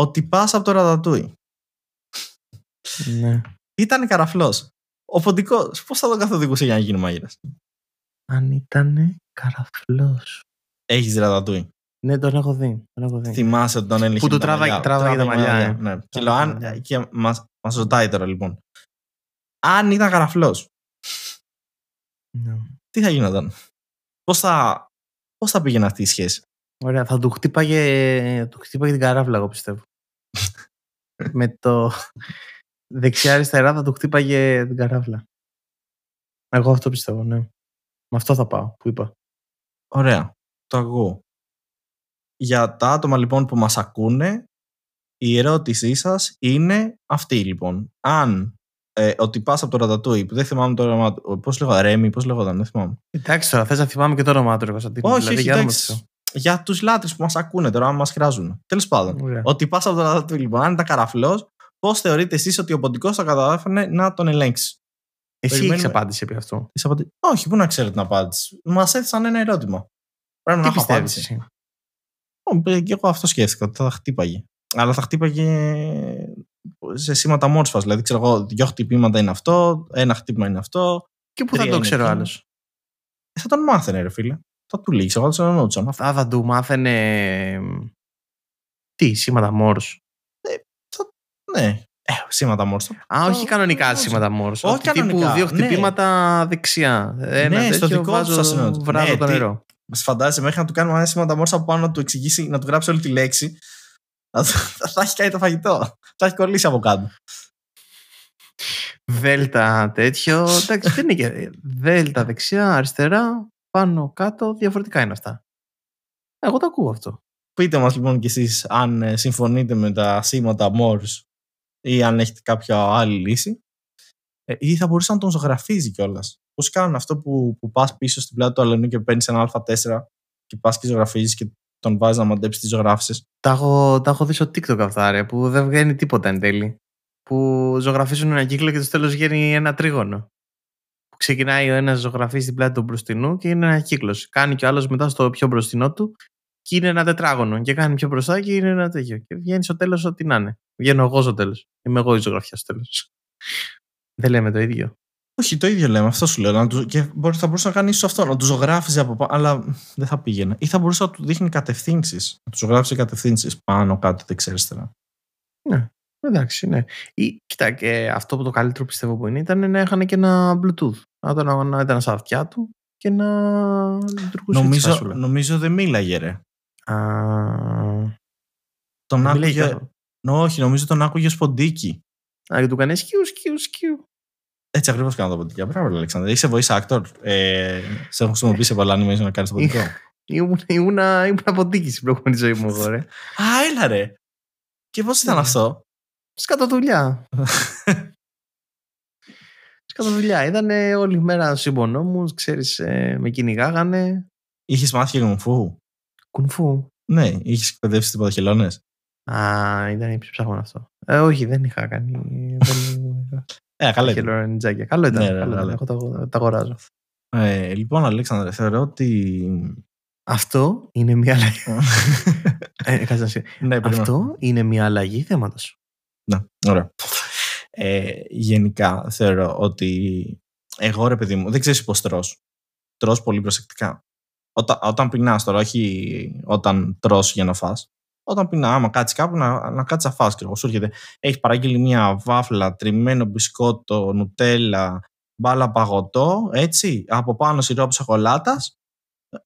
ο τυπάς από το ρατατούι ναι. ήταν καραφλός, ο ποντικός πώς θα τον καθοδηγούσε για να γίνει μάγειρας. Αν ήταν καραφλός. Έχεις ρατατούι. Ναι, τον έχω δει. Τον έχω δει. Θυμάσαι ότι τον έλεγε. Που του με τα τράβαγε- μαλλιά. τράβαγε τα Τράβαγε μαλλιά, ε. Ναι. Και Τράβαγε λέω, τα αν, μαλλιά. και μας, μας ρωτάει τώρα λοιπόν. Αν ήταν καραφλός, Ναι. τι θα γινόταν; Πώς θα, πώς θα πήγαινε αυτή η σχέση; Ωραία, θα του χτύπαγε, του χτύπαγε την καράφλα, εγώ πιστεύω. Με το δεξιά-αριστερά θα του χτύπαγε την καράφλα. Εγώ αυτό πιστεύω, ναι. Με αυτό θα πάω, που είπα. Ωραία. Το ακούω. Για τα άτομα λοιπόν που μας ακούνε, η ερώτησή σας είναι αυτή λοιπόν. Αν ε, ο τυπάς από το ρατατούι, που δεν θυμάμαι το όνομα του, πώς λέγω, Ρέμι, πώς λέγονταν, δεν θυμάμαι. Εντάξει τώρα, θες να θυμάμαι και το όνομά του, ρε Κωνσταντίνο. Όχι, δηλαδή, όχι, για να εντάξει. Μας- Για τους λάτρεις που μας ακούνε τώρα, αν μας χρειάζουν. Τέλος πάντων. Ωραία. Ο τυπάς από το ρατατούι λοιπόν, αν ήταν καραφλός, πώς θεωρείτε εσείς ότι ο ποντικός θα κατάφερνε να τον ελέγξει; Εσύ περιμένουμε- έχεις απάντηση επί αυτό. Της απαντη- Όχι, πού να ξέρω την απάντηση. Μας έθεσαν ένα ερώτημα. Πρέπει να Τι έχω πιστεύεις απάντηση. εσύ; Ω, Και εγώ αυτό σκέφτηκα, ότι θα χτύπαγε. Αλλά θα χτύπαγε σε σήματα μόρφας. Δηλαδή, ξέρω εγώ, δύο χτυπήματα είναι αυτό, ένα χτύπημα είναι αυτό. Και πού θα Τρία το είναι ξέρω εκείνο. άλλος; Ε, θα τον μάθαινε, ρε φίλε. Θα του λύγει, εγώ θα τον εννοούτσαν. Αυτό. Αυτά θα του μάθαινε... Τι, σήματα Μόρς. Ναι. Ε, σήματα μόρφα. Α, Το- όχι κανονικά το- σήματα Μόρς. Όχι Όχι τύπου κανονικά, δύο ναι. χτυπήματα δεξιά. Ένα Ναι, στο τέτοιο δικό τους βάζω, σας εννοώ. βράζω Ναι, το τι- νερό. Μας φαντάζεσαι μέχρι να του κάνουμε ένα σήματα μόρφα από πάνω να του εξηγήσει, να του γράψει όλη τη λέξη. Θα, θα έχει κάνει το φαγητό. Θα έχει κολλήσει από κάτω. Δέλτα τέτοιο. Εντάξει, δεν είναι και. Δέλτα δεξιά, αριστερά, πάνω, κάτω. Διαφορετικά είναι αυτά. Εγώ το ακούω αυτό. Πείτε μας λοιπόν κι εσείς αν ε, συμφωνείτε με τα σήματα Morse ή αν έχετε κάποια άλλη λύση. Ε, ή θα μπορούσε να τον ζωγραφίζει κιόλας. Πώς κάνουν αυτό που, που πας πίσω στην πλάτη του αλανού και παίρνεις ένα Α4 και πας και ζωγραφίζεις και τον βάζεις να μαντέψεις τι ζωγράφησες; Τα έχω, τα έχω δει στο TikTok αυτά, ρε, που δεν βγαίνει τίποτα εν τέλει. Που ζωγραφίζουν ένα κύκλο και στο τέλος βγαίνει ένα τρίγωνο. Που ξεκινάει ο ένας ζωγραφίζει στην πλάτη του μπροστινού και είναι ένα κύκλος. Κάνει και ο άλλος μετά στο πιο μπροστινό του και είναι ένα τετράγωνο. Και κάνει πιο μπροστά και είναι ένα τέτοιο. Και βγαίνει στο τέλος ό,τι να είναι. Βγαίνω εγώ στο τέλος. Είμαι εγώ η ζωγραφιά στο τέλος. Δεν λέμε το ίδιο. Όχι, το ίδιο λέμε, αυτό σου λέω. Να του, και μπορεί, θα μπορούσε να κάνεις ίσω αυτό, να του ζωγράφιζε από πάνω, αλλά δεν θα πήγαινε. Ή θα μπορούσε να του δείχνει κατευθύνσεις. Να του ζωγράφιζε κατευθύνσεις πάνω, κάτω, δεξιά, αριστερά. Εντάξει, ναι. Ή, κοίτα, και αυτό που το καλύτερο πιστεύω που είναι ήταν να είχαν και ένα Bluetooth. Να ήταν, να ήταν στα αυτιά του και να λειτουργούσε έτσι Νομίζω, χάσουλα. νομίζω δεν μίλαγε, ρε. Α, Τον δεν μιλάει άκουγε. καθόλου. Νο, όχι, νομίζω τον άκουγε σποντίκι. Α, και του κάνει σκιου, σκιου, σκιου. Έτσι ακριβώς κάνω τα ποντίκια. Μπράβο, Αλέξανδρα. Είσαι voice actor. Ε, σε έχω χρησιμοποιήσει σε πολλά animation να κάνεις το ποντικό. Ήμουν, ήμουνα, ήμουνα ποντίκη στην προηγούμενη ζωή μου εγώ, ρε. Α, έλα ρε. Και πώς ήταν Ναι. αυτό; Σκάτω δουλειά. Σκάτω δουλειά. Ήταν όλη μέρα σύμπονό μου, ξέρεις, ε, με κυνηγάγανε. Είχες μάθει και κουνφού; Κουνφού. Ναι, είχες εκπαιδεύσει τίποτα χελώνες; Α, ήταν η ψάχνω αυτό. Ε, όχι, δεν είχα κάνει. δεν... Ε, καλά ήταν. Χελορενιτζάκια. Καλό ήταν. Ναι, ρε, καλό ήταν. καλά. Εγώ τα, τα αγοράζω. Ε, λοιπόν, Αλέξανδρε, θεωρώ ότι. Αυτό είναι μια αλλαγή. ε, κάτσε να σε- ναι, περίμενα. Αυτό είναι μια αλλαγή θέματος. Ναι, ωραία. Ε, γενικά θεωρώ ότι εγώ ρε παιδί μου, δεν ξέρεις πώς τρως. Τρως πολύ προσεκτικά. Όταν, όταν πεινάς τώρα, όχι όταν τρως για να φας. Όταν πεινά, άμα κάτσεις κάπου, να, να κάτσεις να φας. ξέρω εγώ. Σου έρχεται, έχεις παραγγείλει μια βάφλα, τριμμένο μπισκότο, νουτέλα, μπάλα παγωτό, έτσι, από πάνω σιρόπι σοκολάτας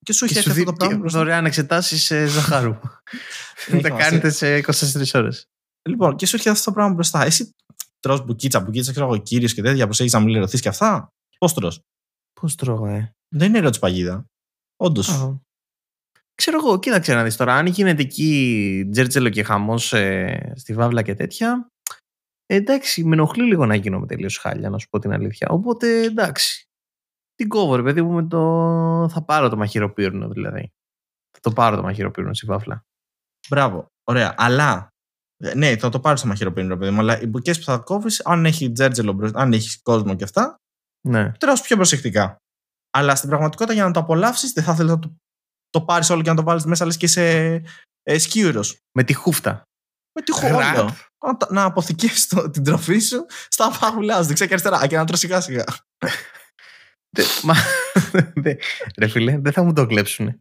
και σου έχει Και έρθει σου αυτό το δίνει πράγμα και μπροστά. δωρεάν εξετάσεις ε, ζαχάρου. Δεν Τα έχει κάνετε σε 24 ώρες. Λοιπόν, και σου έρχεται αυτό το πράγμα μπροστά. Εσύ τρως μπουκίτσα, μπουκίτσα, ξέρω εγώ, κύριος και τέτοια, προσέχει να μην λερωθεί και αυτά. Πώς τρως; Πώς τρώω, ε. Δεν είναι ερώτηση παγίδα. Όντως. Α. Ξέρω εγώ, κοίταξε να δεις τώρα. Αν γίνεται εκεί τζέρτζελο και χαμός ε, στη βάβλα και τέτοια, ε, εντάξει, με ενοχλεί λίγο να γίνομαι τελείως χάλια, να σου πω την αλήθεια. Οπότε εντάξει. Την κόβω, ρε παιδί μου, με το... θα πάρω το μαχαιροπύρνο δηλαδή. Θα το πάρω το μαχαιροπύρνο στη βάφλα. Μπράβο. Ωραία. Αλλά. Ε, Ναι, θα το πάρεις στο μαχαιροπίνο, ρε παιδί μου. Αλλά οι μπουκές που θα κόβεις, αν έχει τζέρτζελο μπροστά, αν έχεις κόσμο και αυτά, Ναι. τρως πιο προσεκτικά. Αλλά στην πραγματικότητα για να το απολαύσεις, δεν θα ήθελε να το, το πάρεις όλο και να το βάλεις μέσα, λες και σε ε, σκύουρος. Με τη χούφτα. Με τη Γραπ. χώρα. Να, τα- να αποθηκεύσει την τροφή σου στα παγουλά σου, δεξιά και αριστερά, και να τρως σιγά σιγά. Τε- Μα, δε- ρε φίλε, δεν θα μου το κλέψουνε.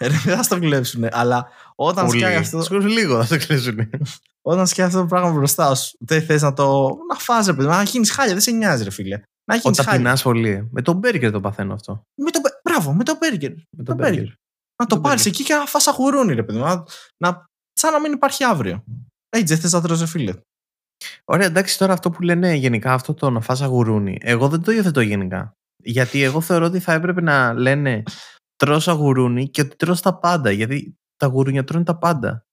Ρε, δεν θα στο κλέψουν. Αλλά όταν Πολύ. σκάει αυτό, Σκόρους λίγο θα το κλέψουνε. όταν σκάει αυτό το πράγμα μπροστά σου, δεν θες να το. να φας, ρε παιδί, μου, να γίνεις χάλια, δεν σε νοιάζει, ρε φίλε. Να γίνεις Όταν χάλια. πεινάς πολύ. ε. Με τον μπέργκερ το παθαίνω αυτό. Με το, μπε- μπράβο, με το μπέργκερ. Με Το τον μπέργκερ. μπέργκερ. Να το το πάρεις burger. εκεί και να φας αγουρούνι, ρε παιδί. μου. Να, να, σαν να μην υπάρχει αύριο. Έτσι, δεν θες να τρως, ρε φίλε. Ωραία, εντάξει τώρα αυτό που λένε γενικά, αυτό το να φας αγουρούνι. Εγώ δεν το υιοθετώ γενικά. Γιατί εγώ θεωρώ ότι θα έπρεπε να λένε τρως αγουρούνι και ότι τρως τα πάντα. Γιατί τα γουρούνια τρώνε τα πάντα.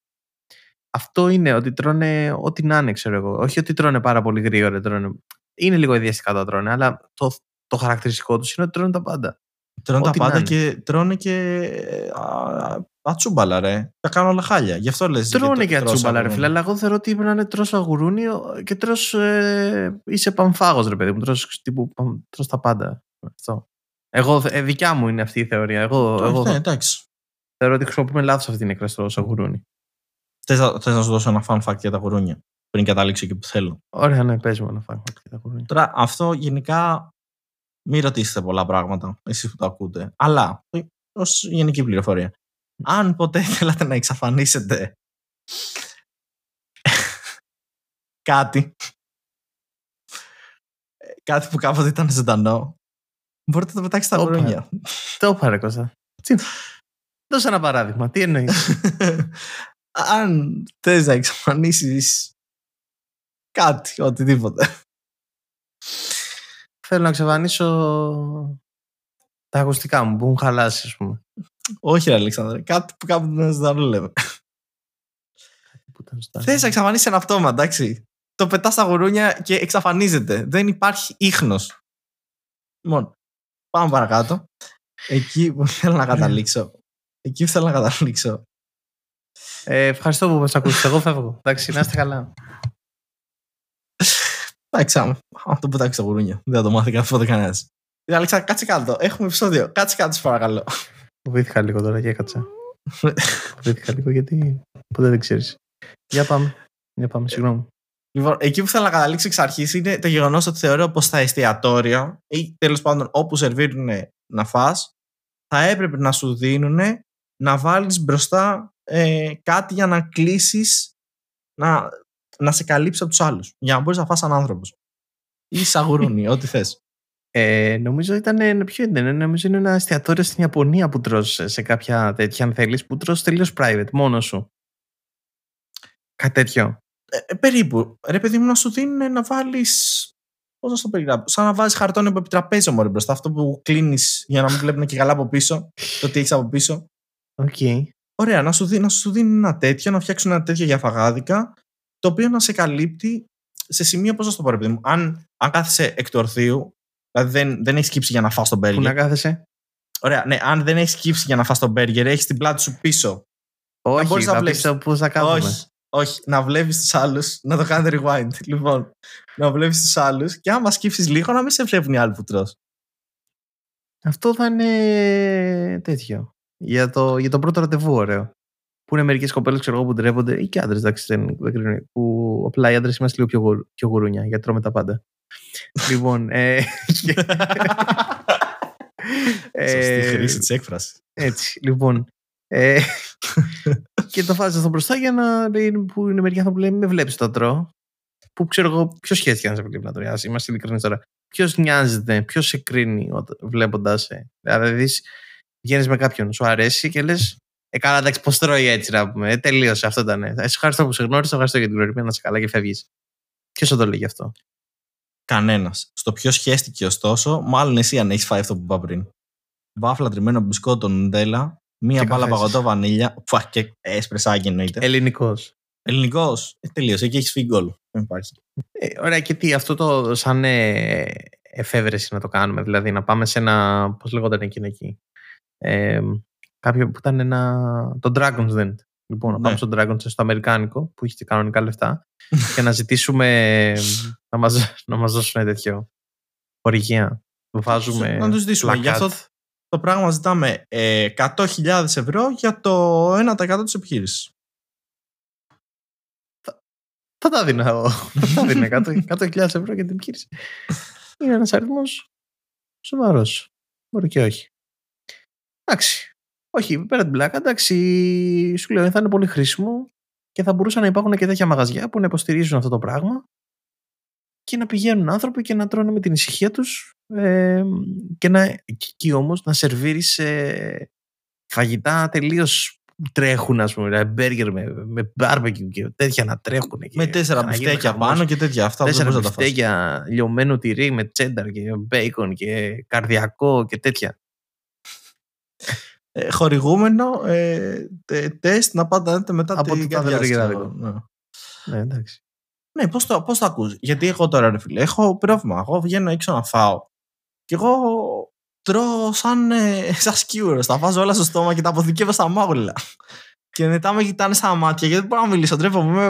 Αυτό είναι ότι τρώνε ό,τι να είναι, ξέρω εγώ. Όχι ότι τρώνε πάρα πολύ γρήγορα. Τρώνε... Είναι λίγο ιδιαστικά τα τρώνε, αλλά το, το χαρακτηριστικό τους είναι ότι τρώνε τα πάντα. Τρώνε τα Ό,τι να πάντα είναι. και τρώνε και. α, ατσούμπαλα, ρε. Τα κάνουν όλα χάλια. Γι' αυτό λες. Τρώνε και ατσούμπαλα, ρε φίλε, αλλά εγώ θεωρώ ότι πρέπει να είναι τρως αγουρούνι και τρως. Ε, είσαι παμφάγος, ρε παιδί μου. Τρως, τύπου, παμ- τρως τα πάντα. Αυτό. Εγώ, ε, δικιά μου είναι αυτή η θεωρία. Εγώ, εγώ Ναι, εντάξει. θεωρώ ότι χρησιμοποιούμε λάθος αυτή την έκφραση τρως αγουρούνι. Θες να, θες να σου δώσω ένα fun fact για τα γουρούνια. Πριν καταλήξω εκεί που θέλω. Ωραία, ναι, πες μου να φάγουμε και τα γουρούνια. Τώρα, αυτό γενικά μην ρωτήσετε πολλά πράγματα, εσείς που το ακούτε. Αλλά, ως γενική πληροφορία. Αν ποτέ θέλατε να εξαφανίσετε κάτι, κάτι που κάποτε ήταν ζωντανό, μπορείτε να το πετάξετε στα Όπα. γουρούνια. Το πάρε, Κώστα. Τι- Δώσε ένα παράδειγμα. Τι εννοείς; Αν θες να εξαφανίσεις κάτι, οτιδήποτε. Θέλω να εξαφανίσω τα ακουστικά μου που έχουν χαλάσει, ας πούμε. Όχι, ρε Αλέξανδρε, κάτι που κάποτε ήταν ζωντανό λέμε. Που ήταν στα- Θες να εξαφανίσεις ένα πτώμα, εντάξει. Το πετάς στα γουρούνια και εξαφανίζεται. Δεν υπάρχει ίχνος. Λοιπόν, πάμε παρακάτω. Εκεί που θέλω να καταλήξω. Εκεί που θέλω να καταλήξω. Ε, ευχαριστώ που μας ακούσει. Εγώ φεύγω. Εντάξει, να είστε καλά. Εντάξει, άμα αυτό που πετάξεις στα γουρούνια. Δεν θα το μάθει καθόλου κανένας. Αλέξα, κάτσε κάτω. Έχουμε επεισόδιο. Κάτσε κάτω, σε παρακαλώ. Φοβήθηκα λίγο τώρα και έκατσα. Φοβήθηκα λίγο γιατί ποτέ δεν ξέρεις. Για πάμε. Για πάμε, συγγνώμη. Λοιπόν, εκεί που θέλω να καταλήξω εξ αρχής είναι το γεγονός ότι θεωρώ πως στα εστιατόρια ή τέλος πάντων όπου σερβίρουν να φας θα έπρεπε να σου δίνουν να βάλεις μπροστά ε, κάτι για να κλείσεις, να, να σε καλύψει από τους άλλους. Για να μπορείς να φας σαν άνθρωπος. Ή σαγουρούνι, ό,τι θες. Ε, νομίζω ήταν. ε, Ποιο ήταν, νομίζω είναι ένα εστιατόριο στην Ιαπωνία που τρως σε κάποια τέτοια, αν θέλεις, που τρως τελείως private, μόνος σου. Κάτι τέτοιο. Ε, ε, περίπου. Ρε παιδί μου, να σου δίνουν να βάλεις. Πώς να σου το περιγράψω. Σαν να βάζεις χαρτόνι από επιτραπέζιο μόλι μπροστά. Αυτό που κλείνεις για να μην βλέπουν και καλά από πίσω. Το τι έχεις από πίσω. Οκ. Ωραία, να σου, δει, να σου δίνει ένα τέτοιο, να φτιάξουν ένα τέτοιο για φαγάδικα, το οποίο να σε καλύπτει σε σημείο, πώς να σου το πω, ρε παιδί μου, αν, αν κάθεσαι εκ του ορθίου, δηλαδή δεν, δεν έχεις κύψει για να φας τον Πού να μπέργκερ. κάθεσαι; Ωραία, ναι, αν δεν έχεις κύψει για να φας τον μπέργκερ, έχεις την πλάτη σου πίσω Όχι, μπορείς να θα βλέπεις. πεις το πώς θα κάνουμε. Όχι, όχι. Να βλέπεις τους άλλους, να το κάνετε rewind. Λοιπόν, να βλέπεις τους άλλους και άμα σκύψεις λίγο, να μην σε βλέπουν οι άλλοι που τρως. Αυτό θα είναι τέτοιο. Για το, για το πρώτο ραντεβού, ωραίο. Που είναι μερικές κοπέλες ξέρω εγώ, που ντρέπονται, ή και άντρες, εντάξει, δεν, δεν κρίνω, Που απλά οι άντρες είμαστε λίγο πιο, γουρ- πιο γουρούνια, γιατί τρώμε τα πάντα. λοιπόν. Ε, Σωστή ε, χρήση της έκφρασης. Έτσι, λοιπόν. Ε, και το βάζεις αυτό μπροστά για να λέει που είναι μερικοί άνθρωποι που λένε Με βλέπεις το τρώω. Που ξέρω εγώ, ποιος σχέθηκε να σε βλέπει να τρώει. Ας Είμαστε ειλικρινείς τώρα. Ποιος νοιάζεται, ποιος σε κρίνει βλέποντας σε. Δηλαδή, βγαίνεις με κάποιον, σου αρέσει και λες. Ε, καλά, εντάξει, πώς τρώει έτσι να πούμε. Ε, τελείωσε, αυτό ήταν. Ε, σε ευχαριστώ που σε γνώρισα, ευχαριστώ για την γνωριμία, να σε καλά και φεύγεις. Ποιος θα το λέει γι' αυτό; Κανένας. Στο ποιος σχέστηκε ωστόσο, μάλλον εσύ αν έχεις φάει αυτό που είπα πριν. Βάφλα τριμμένο μπισκότο νουντέλα, μία Και μπάλα καφές. παγωτό βανίλια. Φα και έσπρεσάκι εννοείται. Ελληνικός. Ελληνικός. Ε, τελείωσε. Εκεί έχεις φύγει γκολ. Δεν υπάρχει. Ε, ωραία, και τι, αυτό το σαν ε, εφεύρεση να το κάνουμε. Δηλαδή να πάμε σε ένα. Πώς λέγονταν εκείνο εκεί. Ε, κάποιο που ήταν ένα. Το Dragon's Den. Λοιπόν, να Ναι. πάμε στο Dragon's Den, στο Αμερικάνικο, που είχε κανονικά λεφτά, και να ζητήσουμε ε, να μας, να μας δώσουν τέτοιο χορηγία. Βάζουμε. Να τους ζητήσουμε. Γι' πλακάτ. αυτό το πράγμα ζητάμε ε, 100.000 ευρώ για το 1% της επιχείρησης. Θα τα δίνα εγώ. Θα τα δίνα 100 100.000 ευρώ για την επιχείρηση. Είναι ένας αριθμός σοβαρός. Μπορεί και όχι. Εντάξει. Όχι, πέρα την πλάκα, εντάξει, σου λέω, θα είναι πολύ χρήσιμο και θα μπορούσαν να υπάρχουν και τέτοια μαγαζιά που να υποστηρίζουν αυτό το πράγμα και να πηγαίνουν άνθρωποι και να τρώνε με την ησυχία τους ε, και να, και εκεί όμως να σερβίρεις ε, φαγητά τελείως που τρέχουν, ας πούμε, δηλαδή μπέργκερ με, με barbecue και τέτοια να τρέχουν. Και Με τέσσερα να γίνει μπιφτέκια χαμός. πάνω και τέτοια. Αυτά δεν Τέσσερα μπορείς να τα φας. μπιφτέκια, λιωμένο τυρί με τσένταρ και μπέικον και καρδιακό και τέτοια. Ε, χορηγούμενο ε, τε- τεστ να πάτε να δείτε μετά Από την το καρδιά τάδε σας, ρογεράδικο. ξέρω. Ναι. Ναι, εντάξει. Ναι, πώς το, πώς το ακούς. Γιατί εγώ τώρα, ρε φίλε, έχω πρόβλημα. Εγώ βγαίνω έξω να φάω. Και εγώ τρώω σαν, ε, σαν σκιούρος. Τα βάζω όλα στο στόμα και τα αποθηκεύω στα μάγουλα. και μετά με κοιτάνε στα μάτια γιατί δεν μπορώ να μιλήσω. Τρέφομαι.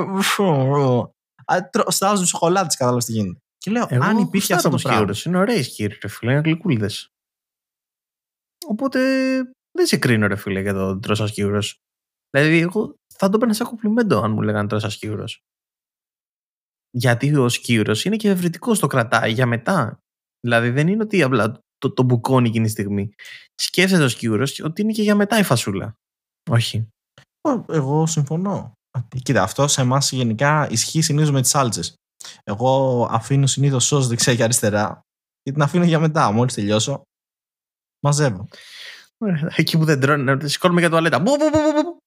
Α, τρώω- Στάζω σοκολάτες, κατάλαβες τι γίνεται. Και λέω, Εγώ αν υπήρχε αυτό το γουστάρω πράγμα. σκιούρες. Είναι ωραίοι σκύροι, ρε φίλε, είναι γλυκούλιδες. Οπότε δεν σε κρίνω, ρε φίλε, για το τρως σαν σκύουρος. Δηλαδή, εγώ θα το έπαιρνα σαν κομπλιμέντο αν μου λέγανε τρως σαν σκύουρος. Γιατί ο σκύουρος είναι και ευρετικός, το κρατάει για μετά. Δηλαδή, δεν είναι ότι απλά το, το μπουκώνει εκείνη τη στιγμή. Σκέφτεται ο σκύουρος ότι είναι και για μετά η φασούλα. Όχι. Ω, Εγώ συμφωνώ. Κοίτα, αυτό σε εμάς γενικά ισχύει συνήθως με τις σάλτσες. Εγώ αφήνω συνήθως σο δεξιά και αριστερά και την αφήνω για μετά. Μόλις τελειώσω, μαζεύω. Ωραία, Εκεί που δεν τρώνε, να σηκώνουμε για τουαλέτα. Μπου, μπου, μπου, μπου, μπου.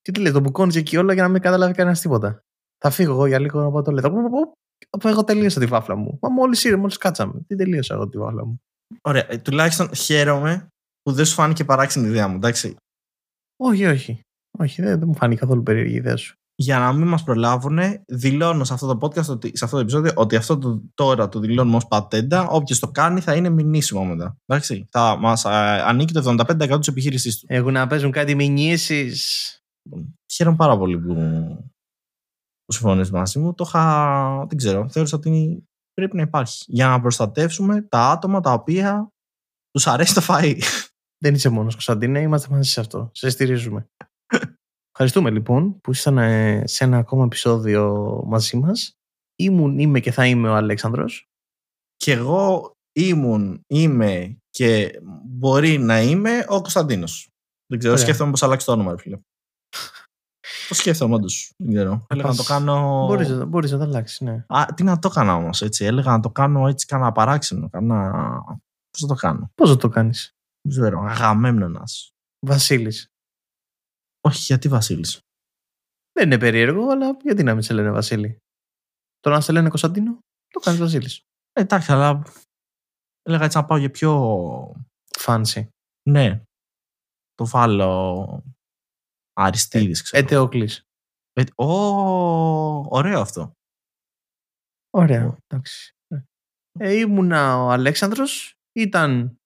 Τι τι λέει, το μπουκώνεις εκεί όλα για να μην καταλάβει κανένας τίποτα. Θα φύγω εγώ για λίγο να πάω τουαλέτα. Μπου, μπου, μπου. Από εγώ τελείωσα τη βάφλα μου. Μα μόλις ήρθε, μόλις κάτσαμε. Τι τελείωσα εγώ τη βάφλα μου. Ωραία. ε, Τουλάχιστον χαίρομαι που δεν σου φάνηκε παράξενη η ιδέα μου. Εντάξει. Όχι, όχι. Όχι, δεν, δεν μου φάνηκε καθόλου περίεργη η ιδέα σου. Για να μην μας προλάβουν, δηλώνω σε αυτό το podcast, ότι, σε αυτό το επεισόδιο, ότι αυτό το, τώρα το δηλώνουμε ως πατέντα. Όποιος το κάνει θα είναι μηνύσιμο μετά. Εντάξει. Θα μας ανήκει το 75% της επιχείρησής του. Έχουν να παίζουν κάτι μηνύσεις. Χαίρομαι πάρα πολύ που, που συμφωνείς μαζί μου. Το είχα, δεν ξέρω, θεώρησα ότι πρέπει να υπάρχει για να προστατεύσουμε τα άτομα τα οποία τους αρέσει το φαΐ. Δεν είσαι μόνος, Κωνσταντίνε, είμαστε μαζί σε αυτό. Σε στηρίζουμε. Ευχαριστούμε λοιπόν που ήσασταν ε, σε ένα ακόμα επεισόδιο μαζί μας. Ήμουν, είμαι και θα είμαι ο Αλέξανδρος. Και εγώ ήμουν, είμαι και μπορεί να είμαι ο Κωνσταντίνος. Δεν ξέρω, Ωραία. σκέφτομαι πώς αλλάξει το όνομα, ρε φίλε. Το σκέφτομαι όντως. Δεν ξέρω. Έλεγα να το πας- κάνω... Μπορείς, να- μπορείς να τα αλλάξεις, ναι. Α, τι να το έκανα όμως, έτσι. Έλεγα να το κάνω έτσι, κάνα παράξενο. Κάνα... Πώς θα το κάνω; Πώς θα το κάνεις; Δεν ξέρω. Αγαμέμνονας. Βασίλης. Όχι, γιατί Βασίλης; Δεν είναι περίεργο, αλλά γιατί να μην σε λένε Βασίλη; Τώρα να σε λένε Κωνσταντίνο, το κάνεις Βασίλης. Ε, εντάξει, αλλά έλεγα έτσι να πάω για πιο... Φάνση. Ναι. Το βάλω Αριστίδης, ξέρω. Ετεόκλης. Ε, ω, ωραίο αυτό. Ωραία, εντάξει. Ε, ήμουνα ο Αλέξανδρος, ήταν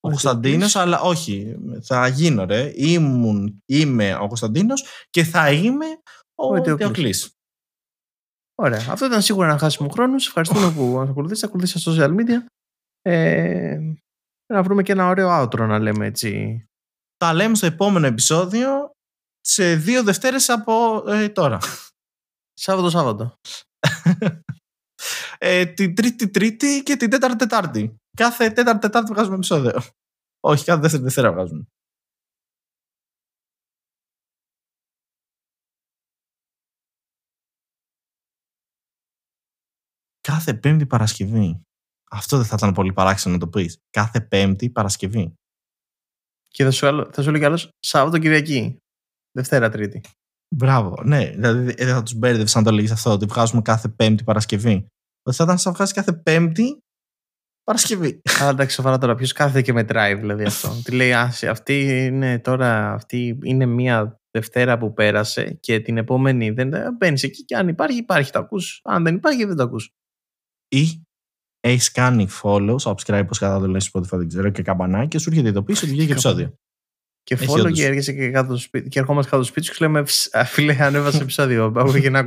ο Κωνσταντίνος, αλλά όχι. Θα γίνω, ρε. Ήμουν, είμαι ο Κωνσταντίνος και θα είμαι ο, ο Θεοκλή. Ωραία. Αυτό ήταν σίγουρα ένα χάσιμο χρόνο. Ευχαριστούμε που μα ακολουθήσατε. Ακολουθήσατε στα social media. Ε, να βρούμε και ένα ωραίο outro να λέμε έτσι. Τα λέμε στο επόμενο επεισόδιο σε δύο Δευτέρες από ε, τώρα. Σάββατο Σάββατο. ε, την Τρίτη Τρίτη και την Τέταρτη Τετάρτη. Κάθε Τέταρτη Τετάρτη βγάζουμε επεισόδιο. Όχι, κάθε Δεύτερη Δευτέρα βγάζουμε. Κάθε Πέμπτη Παρασκευή. Αυτό δεν θα ήταν πολύ παράξενο να το πεις. Κάθε Πέμπτη Παρασκευή. Και θα σου, θα σου λέει κι άλλος Σάββατο Κυριακή. Δευτέρα Τρίτη. Μπράβο. Ναι, δηλαδή δεν θα τους μπέρδευε αν το λέγει αυτό, ότι βγάζουμε κάθε Πέμπτη Παρασκευή. Ότι θα ήταν σαν βγάζει κάθε Πέμπτη Παρασκευή. Αλλά εντάξει, σοβαρά τώρα. Ποιος κάθεται και μετράει δηλαδή αυτό. Τι λέει, Άση, αυτή είναι τώρα, αυτή είναι μία Δευτέρα που πέρασε και την επόμενη δεν μπαίνεις εκεί και αν υπάρχει, υπάρχει, το ακούς. Αν δεν υπάρχει, δεν το ακούς. Ή έχεις κάνει follow, subscribe, πώ κατά το λέει Spotify, δεν ξέρω, και καμπανάκι και σου έρχεται ειδοποίηση ότι βγήκε επεισόδιο. Και follow και έρχεσαι και, κάτω σπίτι, και ερχόμαστε κάτω στο σπίτι σου και λέμε, φίλε, ανέβασε επεισόδιο, πάω και να